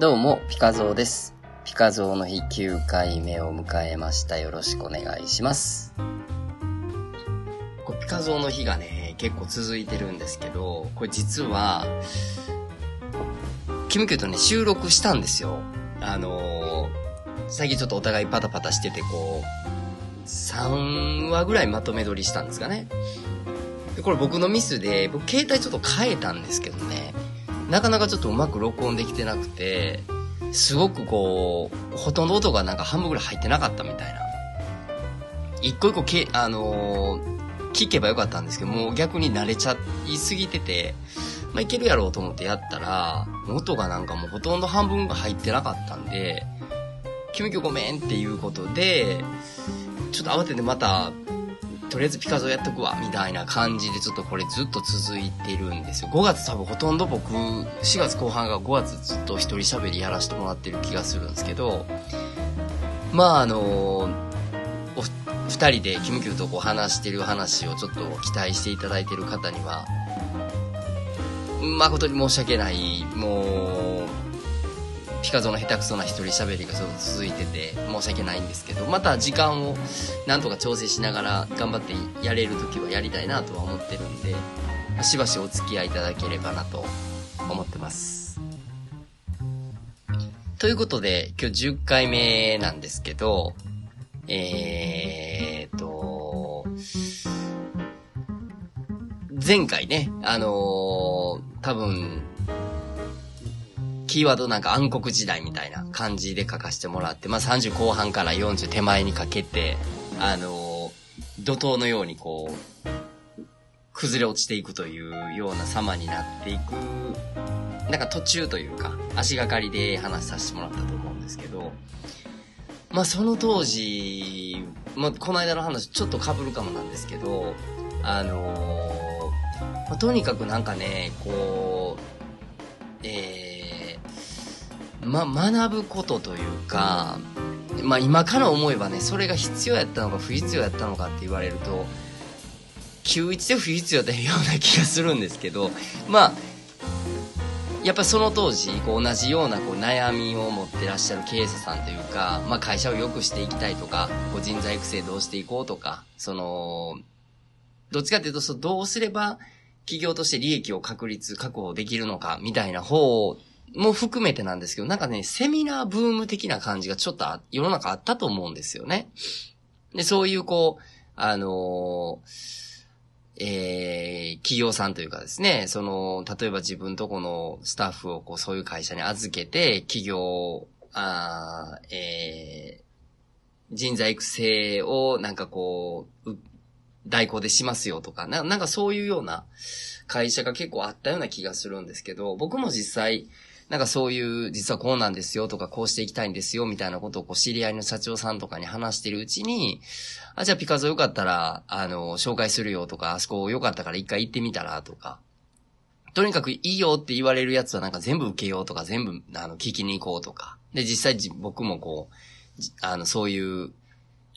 どうも、ピカゾーです。ピカゾーの日9回目を迎えました。よろしくお願いします。ピカゾーの日がね、結構続いてるんですけど、これ実は、キムキューとね、収録したんですよ。あのー、最近ちょっとお互いパタパタしてて、こう、3話ぐらいまとめ撮りしたんですかね。でこれ僕のミスで、僕携帯ちょっと変えたんですけどね、なかなかちょっとうまく録音できてなくて、すごくこう、ほとんど音がなんか半分ぐらい入ってなかったみたいな。一個一個け、あのー聞けばよかったんですけど、もう逆に慣れちゃいすぎてて、まあ、いけるやろうと思ってやったら、音がなんかもうほとんど半分が入ってなかったんで、君今日ごめんっていうことで、ちょっと慌ててまた、とりあえずピカゾーやっとくわ、みたいな感じでちょっとこれずっと続いてるんですよ。5月多分ほとんど僕、4月後半が5月ずっと一人喋りやらせてもらってる気がするんですけど、まああのお二人でキムキューとこう話してる話をちょっと期待していただいてる方には、誠に申し訳ない、もう、ピカゾの下手くそな一人喋りがちょっと続いてて申し訳ないんですけど、また時間をなんとか調整しながら頑張ってやれる時はやりたいなとは思ってるんで、しばしお付き合いいただければなと思ってます。ということで、今日10回目なんですけど、えーと、前回ね、あのー多分、キーワードなんか暗黒時代みたいな感じで書かせてもらって、まあ、30後半から40手前にかけて、あのー怒涛のようにこう、崩れ落ちていくというような様になっていく、なんか途中というか、足がかりで話させてもらったと思うんですけど、まあその当時、まあこの間の話ちょっと被るかもなんですけど、あのーまあとにかくなんかね、こう、えー、ま、学ぶことというか、まあ今から思えばね、それが必要やったのか不必要やったのかって言われると、91で不必要だったような気がするんですけど、まあ、やっぱその当時、こう同じようなこう悩みを持ってらっしゃる経営者さんというか、まあ会社を良くしていきたいとか、こう人材育成どうしていこうとか、その、どっちかっていうと、そどうすれば企業として利益を確立、確保できるのか、みたいな方も含めてなんですけど、なんかね、セミナーブーム的な感じがちょっと世の中あったと思うんですよね。で、そういうこう、あのーえー、企業さんというかですね、その、例えば自分とこのスタッフをこう、そういう会社に預けて、企業、あえー、人材育成をなんかこう、う代行でしますよとかな、なんかそういうような会社が結構あったような気がするんですけど、僕も実際、なんかそういう、実はこうなんですよとか、こうしていきたいんですよみたいなことをこう知り合いの社長さんとかに話してるうちに、あ、じゃあピカゾよかったら、あの、紹介するよとか、あそこよかったから一回行ってみたらとか、とにかくいいよって言われるやつはなんか全部受けようとか、全部、あの、聞きに行こうとか。で、実際僕もこう、あの、そういう、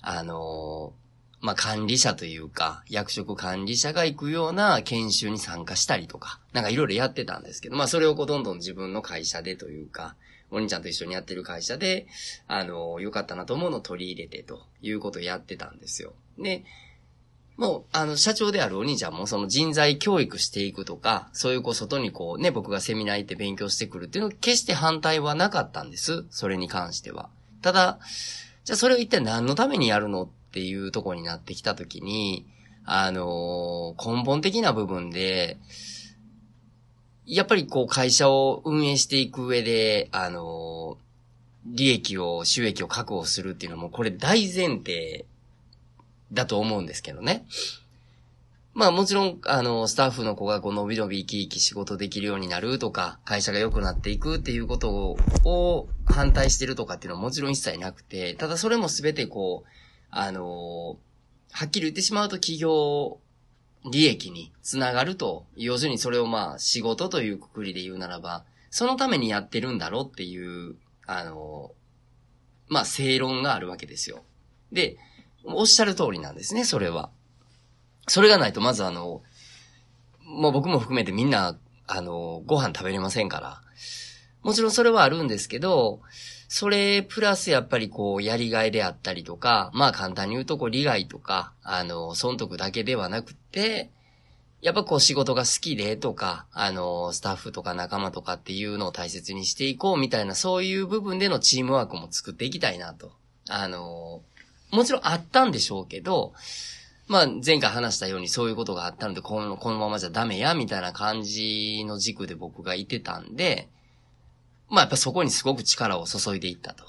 あの、まあ、管理者というか、役職管理者が行くような研修に参加したりとか、なんかいろいろやってたんですけど、まあ、それをこう、どんどん自分の会社でというか、お兄ちゃんと一緒にやってる会社で、あの、良かったなと思うのを取り入れてということをやってたんですよ。で、もう、あの、社長であるお兄ちゃんもその人材教育していくとか、そういうこう、外にこうね、僕がセミナー行って勉強してくるっていうのは決して反対はなかったんです。それに関しては。ただ、じゃあそれを一体何のためにやるのっっていうとこになってきたときに、あのー根本的な部分で、やっぱりこう会社を運営していく上で、あのー利益を、収益を確保するっていうのも、これ大前提だと思うんですけどね。まあもちろん、あの、スタッフの子がこう伸び伸び生き生き仕事できるようになるとか、会社が良くなっていくっていうことを反対してるとかっていうのはもちろん一切なくて、ただそれもすべてこう、あの、はっきり言ってしまうと企業利益につながると、要するにそれをまあ仕事というくくりで言うならば、そのためにやってるんだろうっていう、あの、まあ正論があるわけですよ。で、おっしゃる通りなんですね、それは。それがないと、まずあの、もう僕も含めてみんな、あの、ご飯食べれませんから、もちろんそれはあるんですけど、それプラスやっぱりこう、やりがいであったりとか、まあ簡単に言うとこう、利害とか、あの、損得だけではなくて、やっぱこう仕事が好きでとか、あの、スタッフとか仲間とかっていうのを大切にしていこうみたいな、そういう部分でのチームワークも作っていきたいなと。あの、もちろんあったんでしょうけど、まあ前回話したようにそういうことがあったので、このこのままじゃダメや、みたいな感じの軸で僕がいてたんで、まあやっぱそこにすごく力を注いでいったと。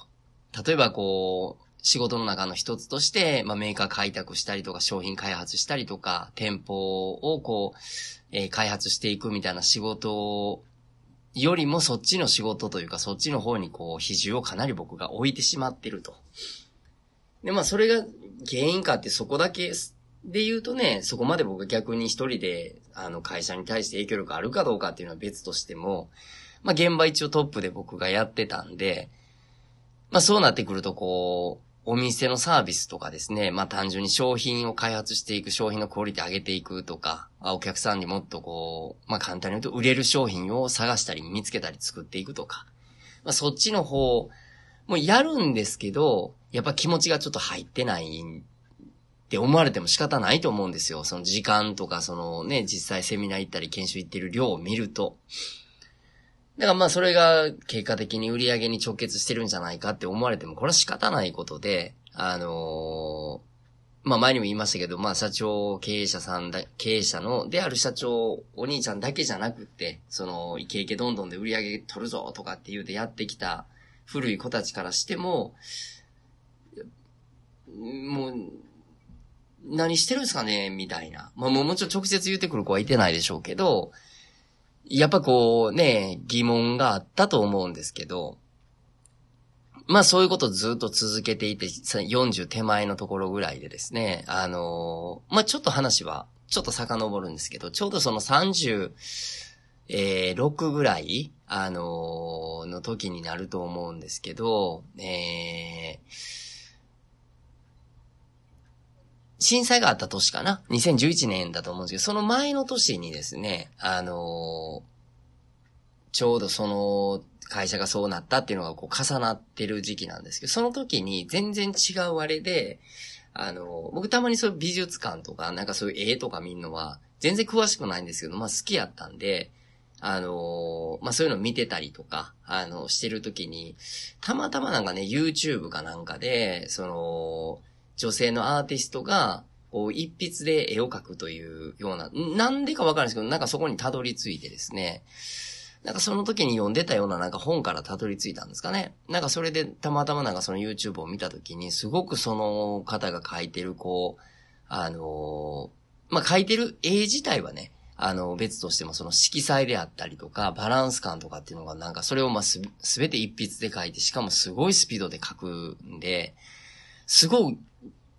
例えばこう、仕事の中の一つとして、まあ、メーカー開拓したりとか、商品開発したりとか、店舗をこう、えー、開発していくみたいな仕事よりもそっちの仕事というか、そっちの方にこう、比重をかなり僕が置いてしまってると。で、まあ、それが原因かってそこだけで言うとね、そこまで僕逆に一人で、あの、会社に対して影響力あるかどうかっていうのは別としても、まあ、現場一応トップで僕がやってたんで、まあ、そうなってくるとこう、お店のサービスとかですね、まあ単純に商品を開発していく、商品のクオリティ上げていくとか、お客さんにもっとこう、まあ簡単に言うと売れる商品を探したり見つけたり作っていくとか、まあそっちの方、もうやるんですけど、やっぱ気持ちがちょっと入ってないって思われても仕方ないと思うんですよ。その時間とか、そのね、実際セミナー行ったり研修行ってる量を見ると。だからまあそれが結果的に売り上げに直結してるんじゃないかって思われても、これは仕方ないことで、あのー、まあ前にも言いましたけど、まあ社長、経営者さんだ、経営者の、である社長、お兄ちゃんだけじゃなくて、その、イケイケどんどんで売り上げ取るぞとかって言うてやってきた古い子たちからしても、もう、何してるんですかねみたいな。まあもうもちろん直接言ってくる子はいてないでしょうけど、やっぱこうね、疑問があったと思うんですけど、まあそういうことをずっと続けていて、40手前のところぐらいでですね、あの、まあちょっと話は、ちょっと遡るんですけど、ちょうどその36、えー、ぐらい、あの、の時になると思うんですけど、えー、震災があった年かな ?2011 年だと思うんですけど、その前の年にですね、あの、ちょうどその会社がそうなったっていうのがこう重なってる時期なんですけど、その時に全然違うあれで、あの、僕たまにそういう美術館とか、なんかそういう絵とか見るのは、全然詳しくないんですけど、まあ好きやったんで、あの、まあ、そういうの見てたりとか、あの、してる時に、たまたまなんかね、YouTube かなんかで、その、女性のアーティストが、こう、一筆で絵を描くというような、なんでかわかるんですけど、なんかそこにたどり着いてですね、なんかその時に読んでたようななんか本からたどり着いたんですかね。なんかそれでたまたまなんかその YouTube を見た時に、すごくその方が描いてるこう、あのー、まあ、描いてる絵自体はね、あの、別としてもその色彩であったりとか、バランス感とかっていうのがなんかそれをま、す、すべて一筆で描いて、しかもすごいスピードで描くんで、すごい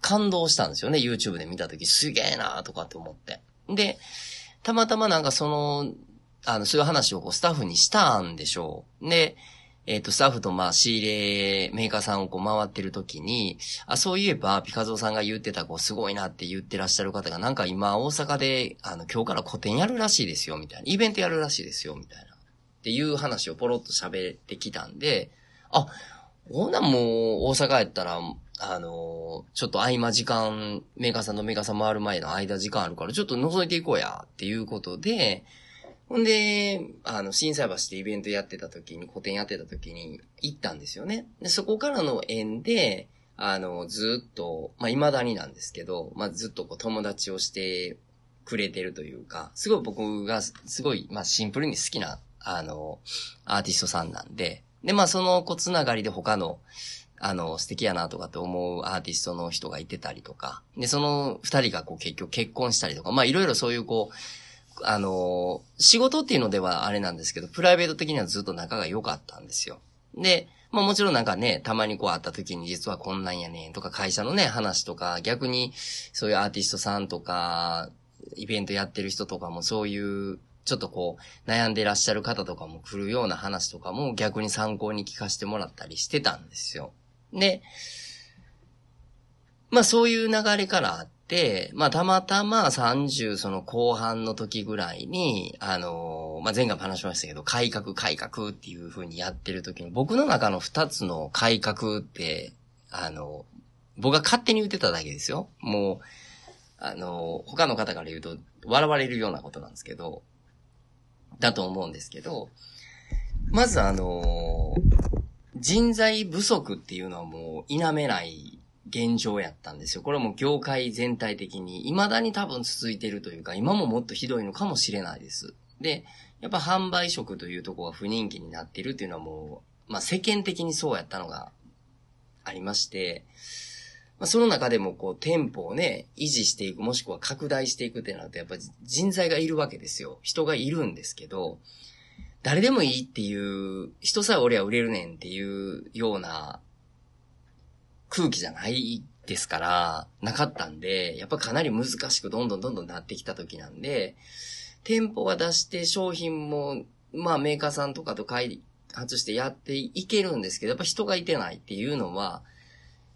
感動したんですよね、YouTube で見たとき、すげえなーとかって思って。で、たまたまなんかその、あの、そういう話をこうスタッフにしたんでしょう。で、えっ、ー、と、スタッフとまあ仕入れ、メーカーさんをこう回ってる時に、あ、そういえば、ピカゾーさんが言ってた、こう、すごいなって言ってらっしゃる方が、なんか今、大阪で、あの、今日から個展やるらしいですよ、みたいな。イベントやるらしいですよ、みたいな。っていう話をポロッと喋ってきたんで、あ、ほなもう、大阪やったら、あの、ちょっと合間時間、メーカーさんのメーカーさん回る前の間時間あるから、ちょっと覗いていこうや、っていうことで、ほんで、あの、震災橋でイベントやってた時に、個展やってた時に行ったんですよね。で、そこからの縁で、あの、ずっと、まあ、未だになんですけど、まあ、ずっとこう友達をしてくれてるというか、すごい僕が、すごい、まあ、シンプルに好きな、あの、アーティストさんなんで、で、まあ、その子つながりで他の、あの、素敵やなとかって思うアーティストの人がいてたりとか、で、その二人がこう結局結婚したりとか、まあいろいろそういうこう、あの、仕事っていうのではあれなんですけど、プライベート的にはずっと仲が良かったんですよ。で、まあもちろんなんかね、たまにこう会った時に実はこんなんやねんとか会社のね、話とか、逆にそういうアーティストさんとか、イベントやってる人とかもそういうちょっとこう、悩んでらっしゃる方とかも来るような話とかも逆に参考に聞かせてもらったりしてたんですよ。で、まあそういう流れからあって、まあ、たまたま30その後半の時ぐらいに、あのまあ、前回も話しましたけど、改革改革っていう風にやってる時に、僕の中の2つの改革って、あの僕が勝手に言ってただけですよ。もう、あの他の方から言うと、笑われるようなことなんですけど、だと思うんですけど、まずあの人材不足っていうのはもう否めない現状やったんですよ。これはもう業界全体的に、未だに多分続いてるというか、今ももっとひどいのかもしれないです。で、やっぱ販売職というところが不人気になってるっていうのはもう、まあ世間的にそうやったのがありまして、まあ、その中でもこう店舗をね、維持していく、もしくは拡大していくってなると、やっぱ人材がいるわけですよ。人がいるんですけど、誰でもいいっていう、人さえ俺は売れるねんっていうような空気じゃないですから、なかったんで、やっぱかなり難しくどんどんどんどんなってきた時なんで、店舗が出して商品も、まあメーカーさんとかと開発してやっていけるんですけど、やっぱ人がいてないっていうのは、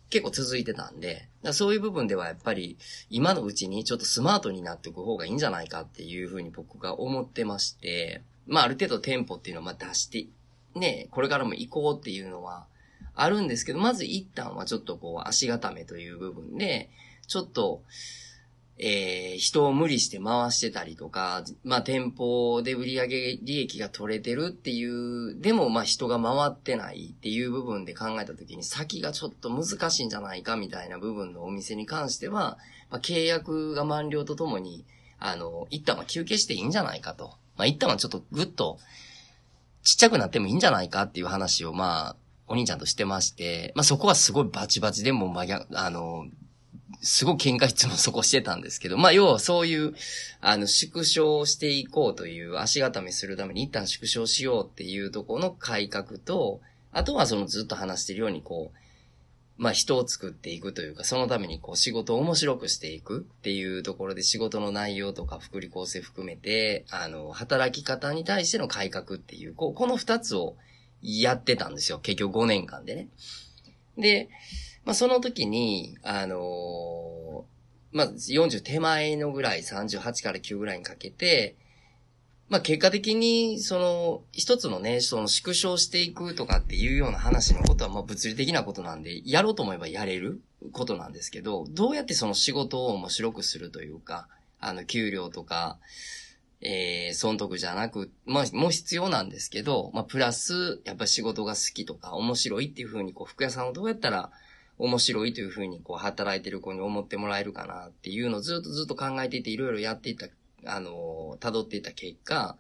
結構続いてたんで、そういう部分ではやっぱり今のうちにちょっとスマートになっていく方がいいんじゃないかっていうふうに僕が思ってまして、まあある程度店舗っていうのをま出して、ね、これからも行こうっていうのは、あるんですけど、まず一旦はちょっとこう足固めという部分で、ちょっと、えー、人を無理して回してたりとか、まあ、店舗で売上利益が取れてるっていう、でもまあ人が回ってないっていう部分で考えたときに先がちょっと難しいんじゃないかみたいな部分のお店に関しては、まあ、契約が満了とともに、あの、一旦は休憩していいんじゃないかと。まあ、一旦はちょっとぐっとちっちゃくなってもいいんじゃないかっていう話をまあ、お兄ちゃんとしてまして、まあそこはすごいバチバチでも真逆、あの、すごく喧嘩質もそこしてたんですけど、まあ要はそういう、あの、縮小していこうという足固めするために一旦縮小しようっていうところの改革と、あとはそのずっと話してるようにこう、まあ人を作っていくというか、そのためにこう仕事を面白くしていくっていうところで仕事の内容とか福利厚生含めて、あの、働き方に対しての改革っていう、こう、この二つをやってたんですよ。結局5年間でね。で、まあ、その時に、あのー、まあ、40手前のぐらい、38から9ぐらいにかけて、まあ、結果的に、その、一つのね、その縮小していくとかっていうような話のことは、まあ、物理的なことなんで、やろうと思えばやれることなんですけど、どうやってその仕事を面白くするというか、あの、給料とか、えー、損得じゃなく、まあ、もう必要なんですけど、まあ、プラス、やっぱ仕事が好きとか、面白いっていうふうに、こう、服屋さんをどうやったら、面白いというふうに、こう、働いてる子に思ってもらえるかなっていうのをずっとずっと考えていて、いろいろやっていた、あの、辿っていた結果、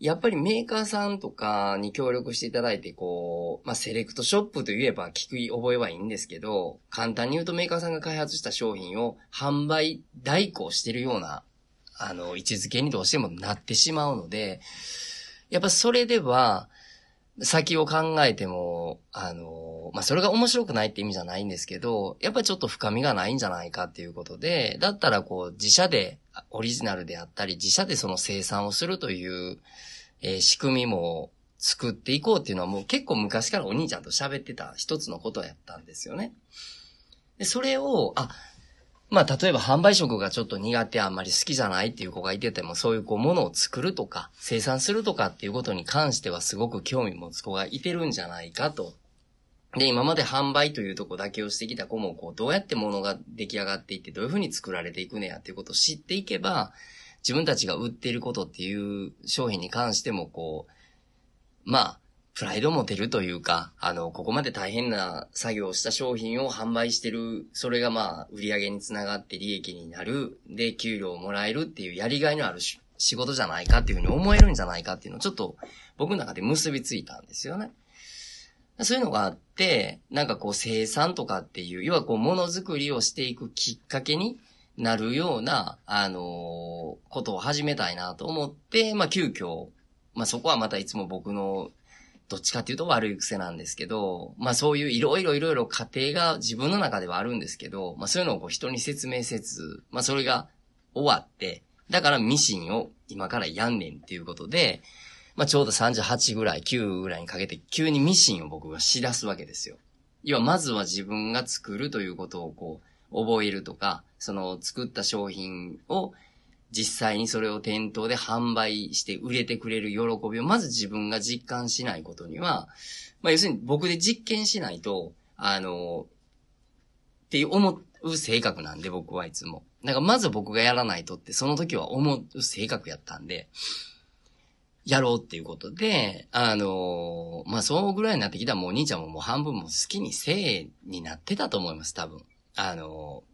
やっぱりメーカーさんとかに協力していただいて、こう、まあ、セレクトショップといえば聞く覚えはいいんですけど、簡単に言うとメーカーさんが開発した商品を販売代行してるようなあの、位置づけにどうしてもなってしまうので、やっぱそれでは、先を考えても、あの、まあ、それが面白くないって意味じゃないんですけど、やっぱりちょっと深みがないんじゃないかっていうことで、だったらこう、自社で、オリジナルであったり、自社でその生産をするという、えー、仕組みも作っていこうっていうのはもう結構昔からお兄ちゃんと喋ってた一つのことやったんですよね。で、それを、あ、まあ、例えば販売職がちょっと苦手、あんまり好きじゃないっていう子がいてても、そういうこう、ものを作るとか、生産するとかっていうことに関してはすごく興味持つ子がいてるんじゃないかと。で、今まで販売というとこだけをしてきた子も、こう、どうやって物が出来上がっていって、どういうふうに作られていくねやっていうことを知っていけば、自分たちが売っていることっていう商品に関しても、こう、まあ、プライド持てるというか、あの、ここまで大変な作業をした商品を販売してる、それがまあ、売り上げにつながって利益になる、で、給料をもらえるっていうやりがいのある仕事じゃないかっていうふうに思えるんじゃないかっていうのをちょっと僕の中で結びついたんですよね。そういうのがあって、なんかこう生産とかっていう、要はこうものづくりをしていくきっかけになるような、あのー、ことを始めたいなと思って、まあ急遽、まあそこはまたいつも僕のどっちかっていうと悪い癖なんですけど、まあそういういろいろいろいろ過程が自分の中ではあるんですけど、まあそういうのをこう人に説明せず、まあそれが終わって、だからミシンを今からやんねんっていうことで、まあちょうど38ぐらい、9ぐらいにかけて急にミシンを僕がしだすわけですよ。要はまずは自分が作るということをこう、覚えるとか、その作った商品を実際にそれを店頭で販売して売れてくれる喜びをまず自分が実感しないことには、まあ要するに僕で実験しないと、あの、って思う性格なんで僕はいつも。だからまず僕がやらないとってその時は思う性格やったんで、やろうっていうことで、あのまあ、そうぐらいになってきたらもうお兄ちゃんももう半分も好きにせえになってたと思います、多分。あの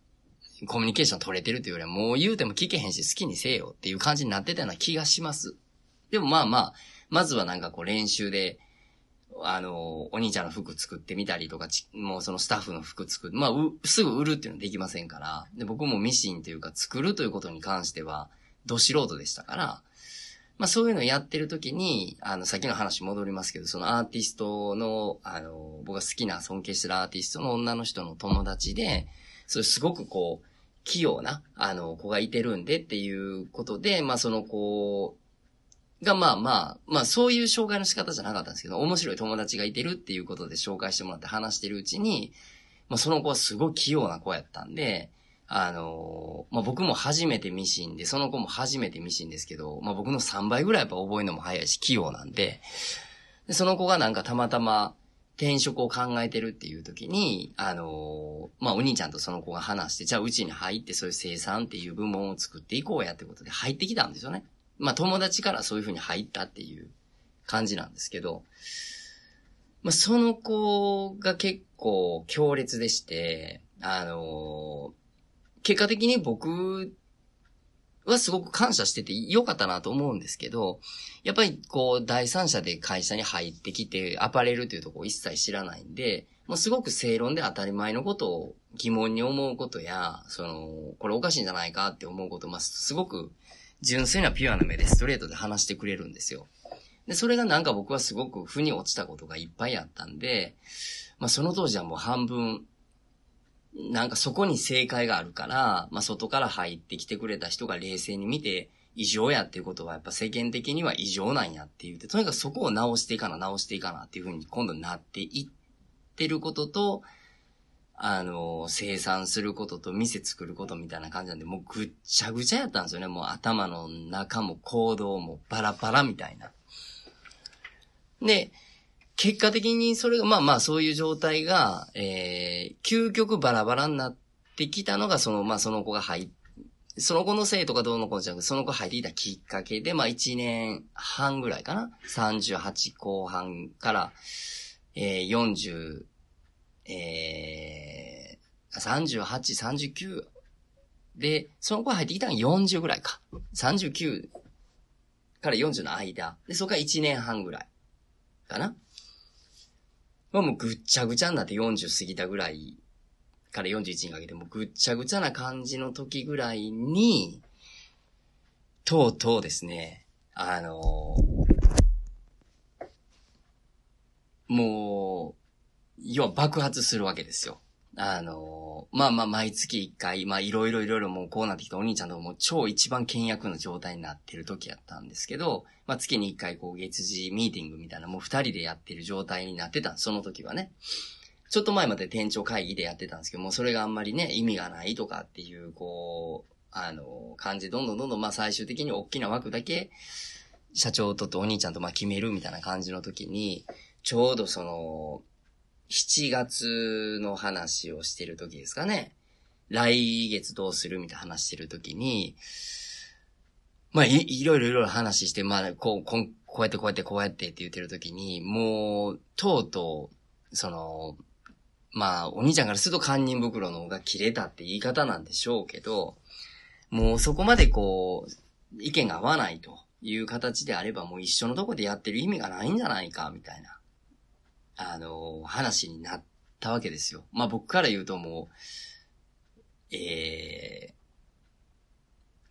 コミュニケーション取れてるというよりはもう言うても聞けへんし好きにせえよっていう感じになってたような気がします。でもまあまあ、まずはなんかこう練習で、あの、お兄ちゃんの服作ってみたりとか、もうそのスタッフの服作る。まあ、すぐ売るっていうのはできませんから。で、僕もミシンというか作るということに関しては、ど素人でしたから、まあそういうのをやってる時に、あの、さっきの話戻りますけど、そのアーティストの、あの、僕が好きな尊敬してるアーティストの女の人の友達で、それすごくこう、器用な、あの、子がいてるんでっていうことで、まあその子がまあまあ、まあそういう紹介の仕方じゃなかったんですけど、面白い友達がいてるっていうことで紹介してもらって話してるうちに、まあその子はすごい器用な子やったんで、あのー、まあ、僕も初めてミシンで、その子も初めてミシンですけど、まあ、僕の3倍ぐらいやっぱ覚えるのも早いし、器用なんで、で、その子がなんかたまたま転職を考えてるっていう時に、あのー、まあ、お兄ちゃんとその子が話して、じゃあうちに入ってそういう生産っていう部門を作っていこうやってことで入ってきたんですよね。まあ、友達からそういう風に入ったっていう感じなんですけど、まあ、その子が結構強烈でして、あのー結果的に僕はすごく感謝してて良かったなと思うんですけど、やっぱりこう第三者で会社に入ってきてアパレルというとこを一切知らないんで、もうすごく正論で当たり前のことを疑問に思うことや、その、これおかしいんじゃないかって思うこと、まあ、すごく純粋なピュアな目でストレートで話してくれるんですよ。で、それがなんか僕はすごく負に落ちたことがいっぱいあったんで、まあその当時はもう半分なんかそこに正解があるから、まあ外から入ってきてくれた人が冷静に見て、異常やっていうことはやっぱ世間的には異常なんやって言って、とにかくそこを直していかな、直していかなっていうふうに今度なっていってることと、あの、生産することと店作ることみたいな感じなんで、もうぐっちゃぐちゃやったんですよね。もう頭の中も行動もバラバラみたいな。で、結果的にそれが、まあまあそういう状態が、えー、究極バラバラになってきたのが、その、まあその子が入っその子のせいとかどうのこうじゃなくて、その子入っていたきっかけで、まあ1年半ぐらいかな？38後半から、えー、40、えー、38、39で、その子入ってきたのが40ぐらいか。39から40の間。で、そこから1年半ぐらい。かな？まあもうぐっちゃぐちゃになって40過ぎたぐらいから41にかけてもぐっちゃぐちゃな感じの時ぐらいに、とうとうですね、あのー、もう、要は爆発するわけですよ。あの、まあまあ毎月一回、まあいろいろいろいろもうこうなってきたお兄ちゃんとも超一番倹約の状態になってる時やったんですけど、まあ月に一回こう月次ミーティングみたいなもう二人でやってる状態になってたその時はね。ちょっと前まで店長会議でやってたんですけども、それがあんまりね、意味がないとかっていう、こう、あの、感じどんどんどんどんまあ最終的に大きな枠だけ、社長ととお兄ちゃんとまあ決めるみたいな感じの時に、ちょうどその、7月の話をしてる時ですかね。来月どうするみたいな話してる時に、まあい、いろいろいろ話して、まあ、こう、こうこうやってこうやってこうやってって言ってる時に、もう、とうとう、その、まあ、お兄ちゃんからすると堪忍袋の方が切れたって言い方なんでしょうけど、もうそこまでこう、意見が合わないという形であればもう一緒のとこでやってる意味がないんじゃないか、みたいな。あの、話になったわけですよ。まあ僕から言うともう、ええ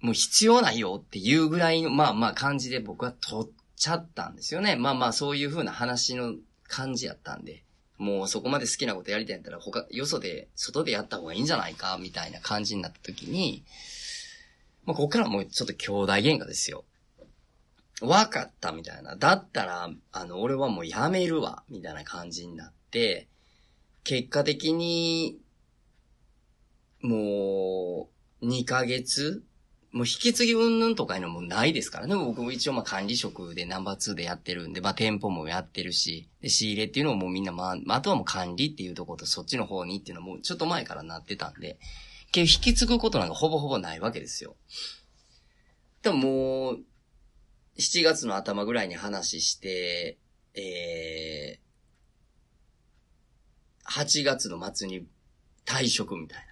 ー、もう必要ないよっていうぐらいの、まあまあ感じで僕は取っちゃったんですよね。まあまあそういう風な話の感じやったんで、もうそこまで好きなことやりたいんだったら他、よそで、外でやった方がいいんじゃないか、みたいな感じになった時に、まあここからもうちょっと兄弟喧嘩ですよ。わかったみたいな。だったら、あの、俺はもうやめるわ、みたいな感じになって、結果的に、もう、2ヶ月もう引き継ぎ云々とかいうのもないですからね。僕も一応まあ管理職でナンバー2でやってるんで、まあ店舗もやってるし、で仕入れっていうのももうみんなまあ、あとはもう管理っていうところとそっちの方にっていうのもちょっと前からなってたんで、けど引き継ぐことなんかほぼほぼないわけですよ。でももう、7月の頭ぐらいに話して、えー、8月の末に退職みたいな。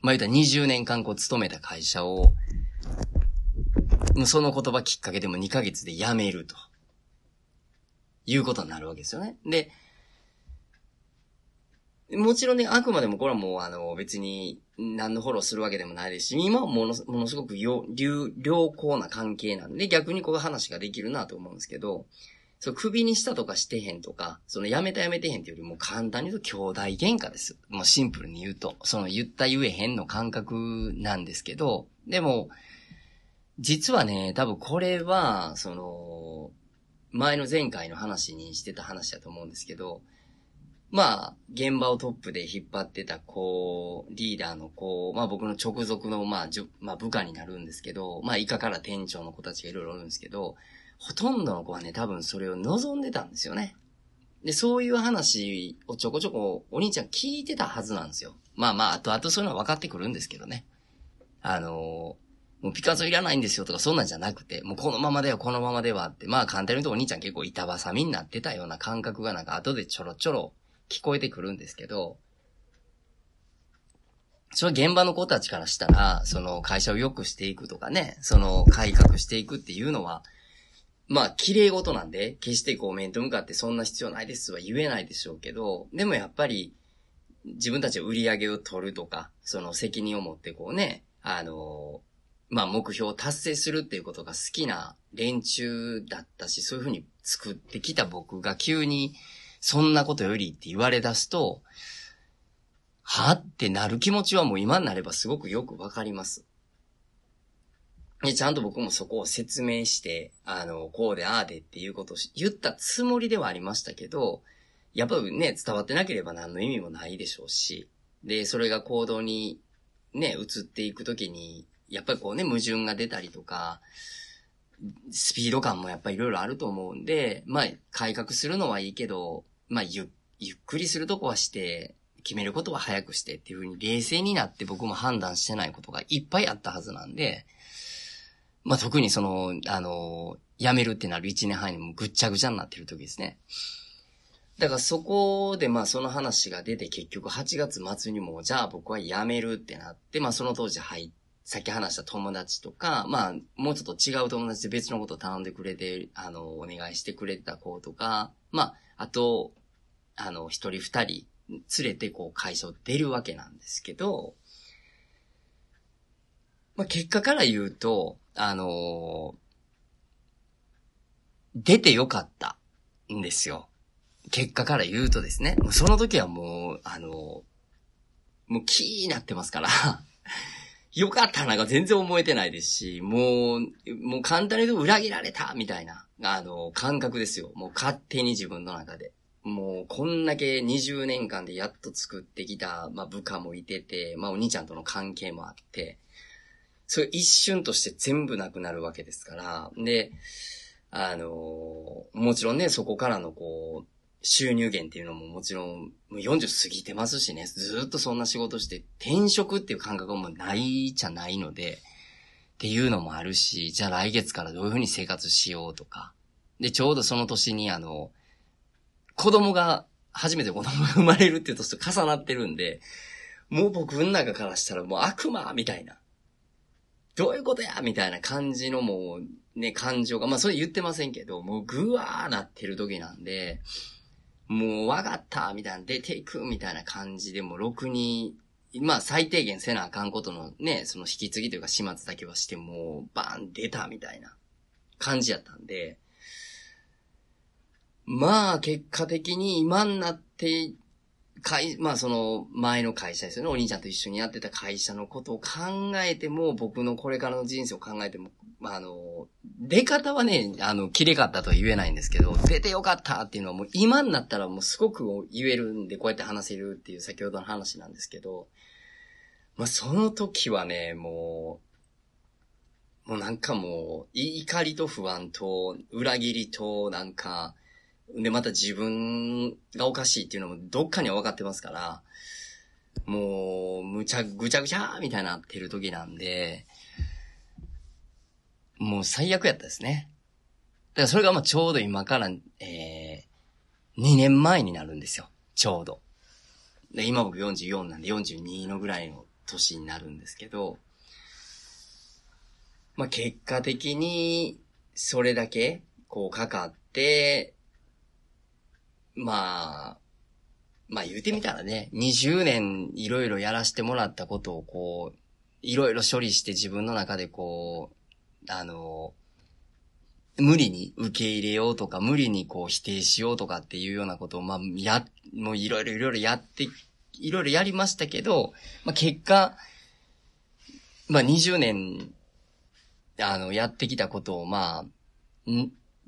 まあ、言うたら20年間こう勤めた会社を、もうその言葉きっかけでも2ヶ月で辞めると。いうことになるわけですよね。で、もちろんね、あくまでもこれはもうあの別に何のフォローするわけでもないですし、今はものものすごく良良好な関係なんで、逆にこう話ができるなと思うんですけど、そう、首にしたとかしてへんとか、そのやめたやめてへんっていうよりも簡単に言うと兄弟喧嘩です。もうシンプルに言うと。その言った言えへんの感覚なんですけど、でも、実はね、多分これは、その、前の前回の話にしてた話だと思うんですけど、まあ、現場をトップで引っ張ってた子、リーダーの子、まあ僕の直属の、まあ、じゅ、まあ部下になるんですけど、まあ以下から店長の子たちがいろいろおるんですけど、ほとんどの子はね、多分それを望んでたんですよね。で、そういう話をちょこちょこお兄ちゃん聞いてたはずなんですよ。まあまあ、あとあとそういうのは分かってくるんですけどね。あのー、もうピカソいらないんですよとかそんなんじゃなくて、もうこのままではこのままではって、まあ簡単に言うとお兄ちゃん結構板挟みになってたような感覚がなんか後でちょろちょろ聞こえてくるんですけど、それ現場の子たちからしたら、その会社を良くしていくとかね、その改革していくっていうのは、まあ、綺麗事なんで、決してこう面と向かってそんな必要ないですは言えないでしょうけど、でもやっぱり、自分たちは売り上げを取るとか、その責任を持ってこうね、あの、まあ目標を達成するっていうことが好きな連中だったし、そういうふうに作ってきた僕が急に、そんなことよりって言われ出すと、はってなる気持ちはもう今になればすごくよくわかります。で、ちゃんと僕もそこを説明して、あの、こうでああでっていうことを言ったつもりではありましたけど、やっぱね、伝わってなければ何の意味もないでしょうし、で、それが行動にね、移っていくときに、やっぱりこうね、矛盾が出たりとか、スピード感もやっぱりいろいろあると思うんで、まあ、改革するのはいいけど、まあ、ゆ、ゆっくりするとこはして、決めることは早くしてっていうふうに冷静になって僕も判断してないことがいっぱいあったはずなんで、まあ、特にその、あの、辞めるってなる1年半にもぐっちゃぐちゃになってる時ですね。だからそこでまあその話が出て結局8月末にもじゃあ僕は辞めるってなって、まあその当時入っさっき話した友達とか、まあ、もうちょっと違う友達で別のことを頼んでくれて、あの、お願いしてくれた子とか、まあ、あと、あの、一人二人連れてこう会社を出るわけなんですけど、まあ、結果から言うと、あのー、出てよかったんですよ。結果から言うとですね。もうその時はもう、あのー、もう気になってますから よかったなんか全然思えてないですし、もう、もう簡単に言うと裏切られたみたいな、あの、感覚ですよ。もう勝手に自分の中で。もう、こんだけ20年間でやっと作ってきた、まあ部下もいてて、まあお兄ちゃんとの関係もあって、それ一瞬として全部なくなるわけですから、で、あのもちろんね、そこからのこう、収入源っていうのももちろん、もう40過ぎてますしね、ずっとそんな仕事して、転職っていう感覚もないじゃないので、っていうのもあるし、じゃあ来月からどういうふうに生活しようとか。で、ちょうどその年にあの、子供が、初めて子供が生まれるっていうと重なってるんで、もう僕の中からしたらもう悪魔みたいな。どういうことやみたいな感じのもう、ね、感情が、まあそれ言ってませんけど、もうぐわーなってる時なんで、もうわかったみたいな、出ていくみたいな感じでも、ろくに、まあ最低限せなあかんことのね、その引き継ぎというか始末だけはして、もうバーン出たみたいな感じやったんで、まあ結果的に今になって会、まあその前の会社ですよね。お兄ちゃんと一緒にやってた会社のことを考えても、僕のこれからの人生を考えても、まああの、出方はね、あの、綺麗かったとは言えないんですけど、出てよかったっていうのはもう今になったらもうすごく言えるんで、こうやって話せるっていう先ほどの話なんですけど、まあ、その時はね、もう、もうなんかもう、怒りと不安と、裏切りと、なんか、で、また自分がおかしいっていうのもどっかには分かってますから、もう、むちゃ、ぐちゃぐちゃみたいになってる時なんで、もう最悪やったですね。だからそれがまあちょうど今から、えー、2年前になるんですよ。ちょうど。で今僕44なんで42のぐらいの年になるんですけど、まあ結果的に、それだけ、こうかかって、まあ、まあ言うてみたらね、20年いろいろやらしてもらったことをこう、いろいろ処理して自分の中でこう、あの、無理に受け入れようとか、無理にこう否定しようとかっていうようなことを、まあ、や、もういろいろいろいろやって、いろいろやりましたけど、まあ結果、まあ20年、あの、やってきたことを、まあ、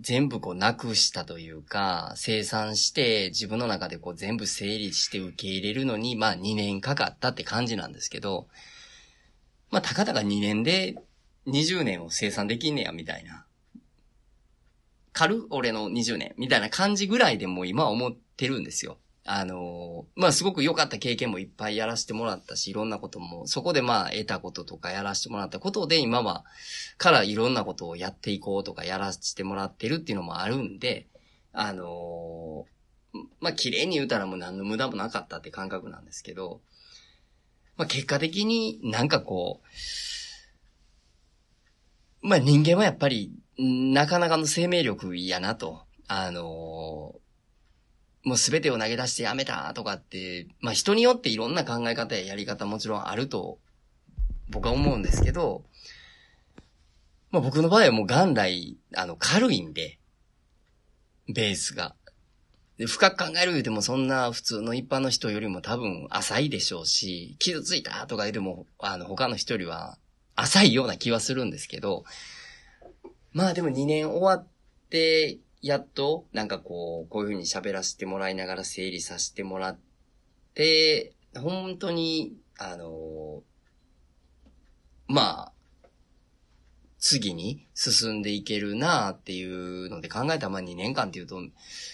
全部こうなくしたというか、生産して自分の中でこう全部整理して受け入れるのに、まあ2年かかったって感じなんですけど、まあたかだか2年で20年を生産できんねや、みたいな。軽俺の20年、みたいな感じぐらいでも今思ってるんですよ。あの、まあ、すごく良かった経験もいっぱいやらせてもらったし、いろんなことも、そこでまあ、得たこととかやらせてもらったことで、今は、からいろんなことをやっていこうとかやらせてもらってるっていうのもあるんで、あの、まあ、綺麗に言うたらもう何の無駄もなかったって感覚なんですけど、まあ、結果的になんかこう、まあ、人間はやっぱり、なかなかの生命力やなと。あのもうすべてを投げ出してやめたとかって、まあ人によっていろんな考え方ややり方もちろんあると僕は思うんですけど、まあ僕の場合はもう元来、あの軽いんで、ベースが。で深く考える言うてもそんな普通の一般の人よりも多分浅いでしょうし、傷ついたとか言うても、あの他の人よりは浅いような気はするんですけど、まあでも2年終わって、やっと、なんかこう、こういう風に喋らせてもらいながら整理させてもらって、本当に、あのまあ、次に進んでいけるなっていうので考えたまあ2年間っていうと、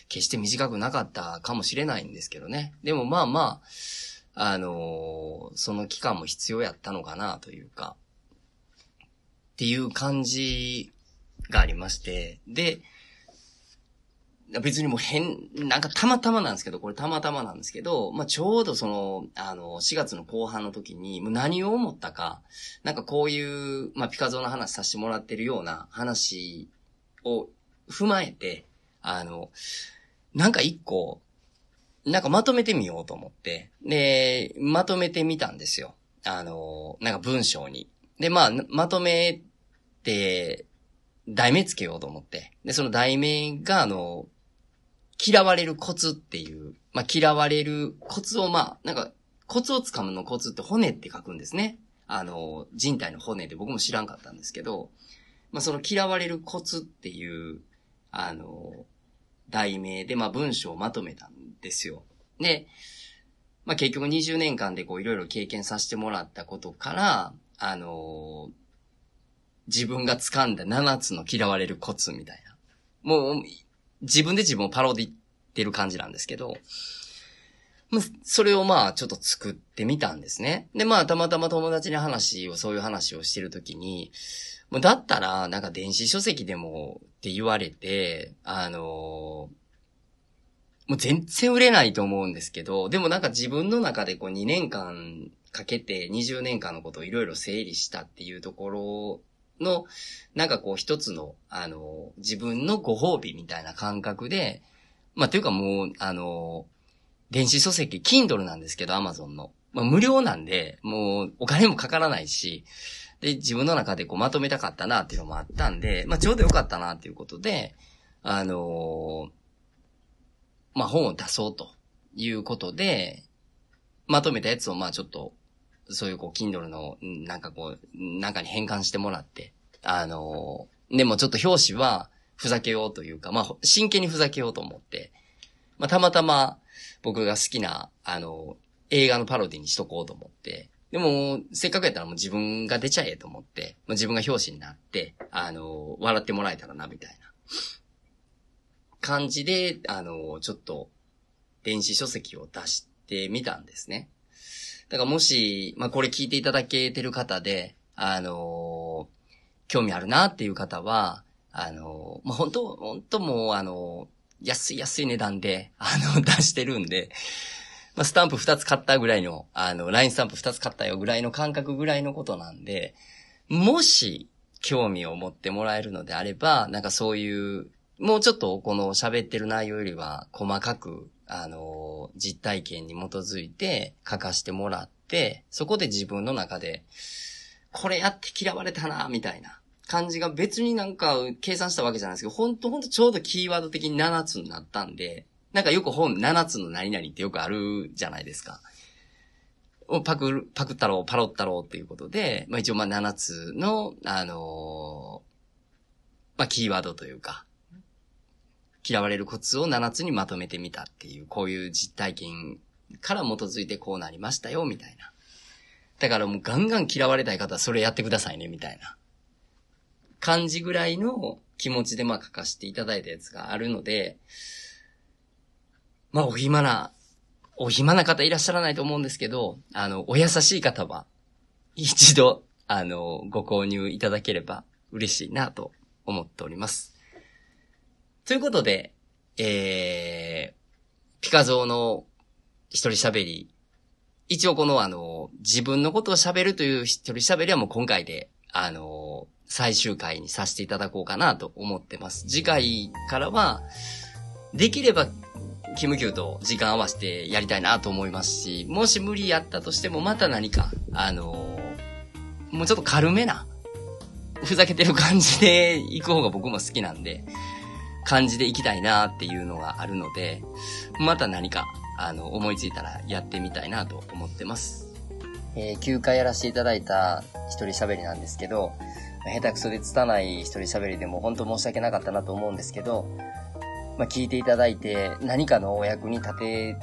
決して短くなかったかもしれないんですけどね。でもまあまあ、あのその期間も必要やったのかなというか、っていう感じがありまして、で、別にもう変、なんかたまたまなんですけど、これたまたまなんですけど、まあ、ちょうどその、あの、4月の後半の時に、もう何を思ったか、なんかこういう、まあ、ピカゾの話させてもらってるような話を踏まえて、あの、なんか一個、なんかまとめてみようと思って、で、まとめてみたんですよ。あの、なんか文章に。で、まあ、まとめて、題名つけようと思って。で、その題名が、あの、嫌われるコツっていう、まあ、嫌われるコツをまあ、なんか、コツをつかむのコツって骨って書くんですね。あの、人体の骨で僕も知らんかったんですけど、まあ、その嫌われるコツっていう、あの、題名で、まあ、文章をまとめたんですよ。で、まあ、結局20年間でこういろいろ経験させてもらったことから、あの自分が掴んだ7つの嫌われるコツみたいな。もう、自分で自分をパロディってる感じなんですけど、それをまあちょっと作ってみたんですね。で、まあたまたま友達に話を、そういう話をしてるときに、だったらなんか電子書籍でもって言われて、あの、もう全然売れないと思うんですけど、でもなんか自分の中でこう2年間かけて20年間のことをいろいろ整理したっていうところの、なんかこう一つの、あの、自分のご褒美みたいな感覚で、まあ、というかもう、あの、電子書籍、Kindle なんですけど、Amazon の。まあ、無料なんで、もう、お金もかからないし、で、自分の中でこうまとめたかったなっていうのもあったんで、まあ、ちょうどよかったなっていうことで、あのまあ、本を出そうということで、まとめたやつをまあちょっとそういうこう、Kindle の、なんかこう、中に変換してもらって、あのでもちょっと表紙は、ふざけようというか、まあ、真剣にふざけようと思って、まあ、たまたま僕が好きな、あの、映画のパロディにしとこうと思って、でも、せっかくやったらもう自分が出ちゃえと思って、まあ、自分が表紙になって、あの、笑ってもらえたらな、みたいな感じで、あの、ちょっと、電子書籍を出してみたんですね。だからもし、まあ、これ聞いていただけてる方で、あの興味あるなっていう方は、あのまあ、本当本当もう、あの安い安い値段で、あの、出してるんで、まあ、スタンプ2つ買ったぐらいの、あの、ラインスタンプ2つ買ったよぐらいの感覚ぐらいのことなんで、もし、興味を持ってもらえるのであれば、なんかそういう、もうちょっとこの喋ってる内容よりは細かく、あの、実体験に基づいて書かしてもらって、そこで自分の中で、これやって嫌われたな、みたいな感じが別になんか計算したわけじゃないですけど、ほんとほんとちょうどキーワード的に7つになったんで、なんかよく本7つの何々ってよくあるじゃないですか。パク、パクったろう、パロったろうっていうことで、まあ一応まあ7つの、あのー、まあキーワードというか、嫌われるコツを7つにまとめてみたっていう、こういう実体験から基づいてこうなりましたよ、みたいな。だからもうガンガン嫌われたい方はそれやってくださいね、みたいな感じぐらいの気持ちでまあ書かせていただいたやつがあるので、まあ、お暇な、お暇な方いらっしゃらないと思うんですけど、あの、お優しい方は、一度、あの、ご購入いただければ嬉しいなと思っております。ということで、えー、ピカゾーの一人喋り、一応このあの、自分のことを喋るという一人喋りはもう今回で、あの、最終回にさせていただこうかなと思ってます。次回からは、できればキムキューと時間合わせてやりたいなと思いますし、もし無理やったとしてもまた何か、あの、もうちょっと軽めな、ふざけてる感じで行く方が僕も好きなんで、感じで行きたいなっていうのがあるので、また何か、あの、思いついたらやってみたいなと思ってます。えー、9回やらせていただいた一人喋りなんですけど、下手くそで拙い一人喋りでも本当申し訳なかったなと思うんですけど、まあ、聞いていただいて何かのお役に立て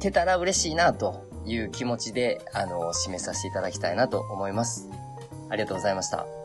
てたら嬉しいなという気持ちで、あの、締めさせていただきたいなと思います。ありがとうございました。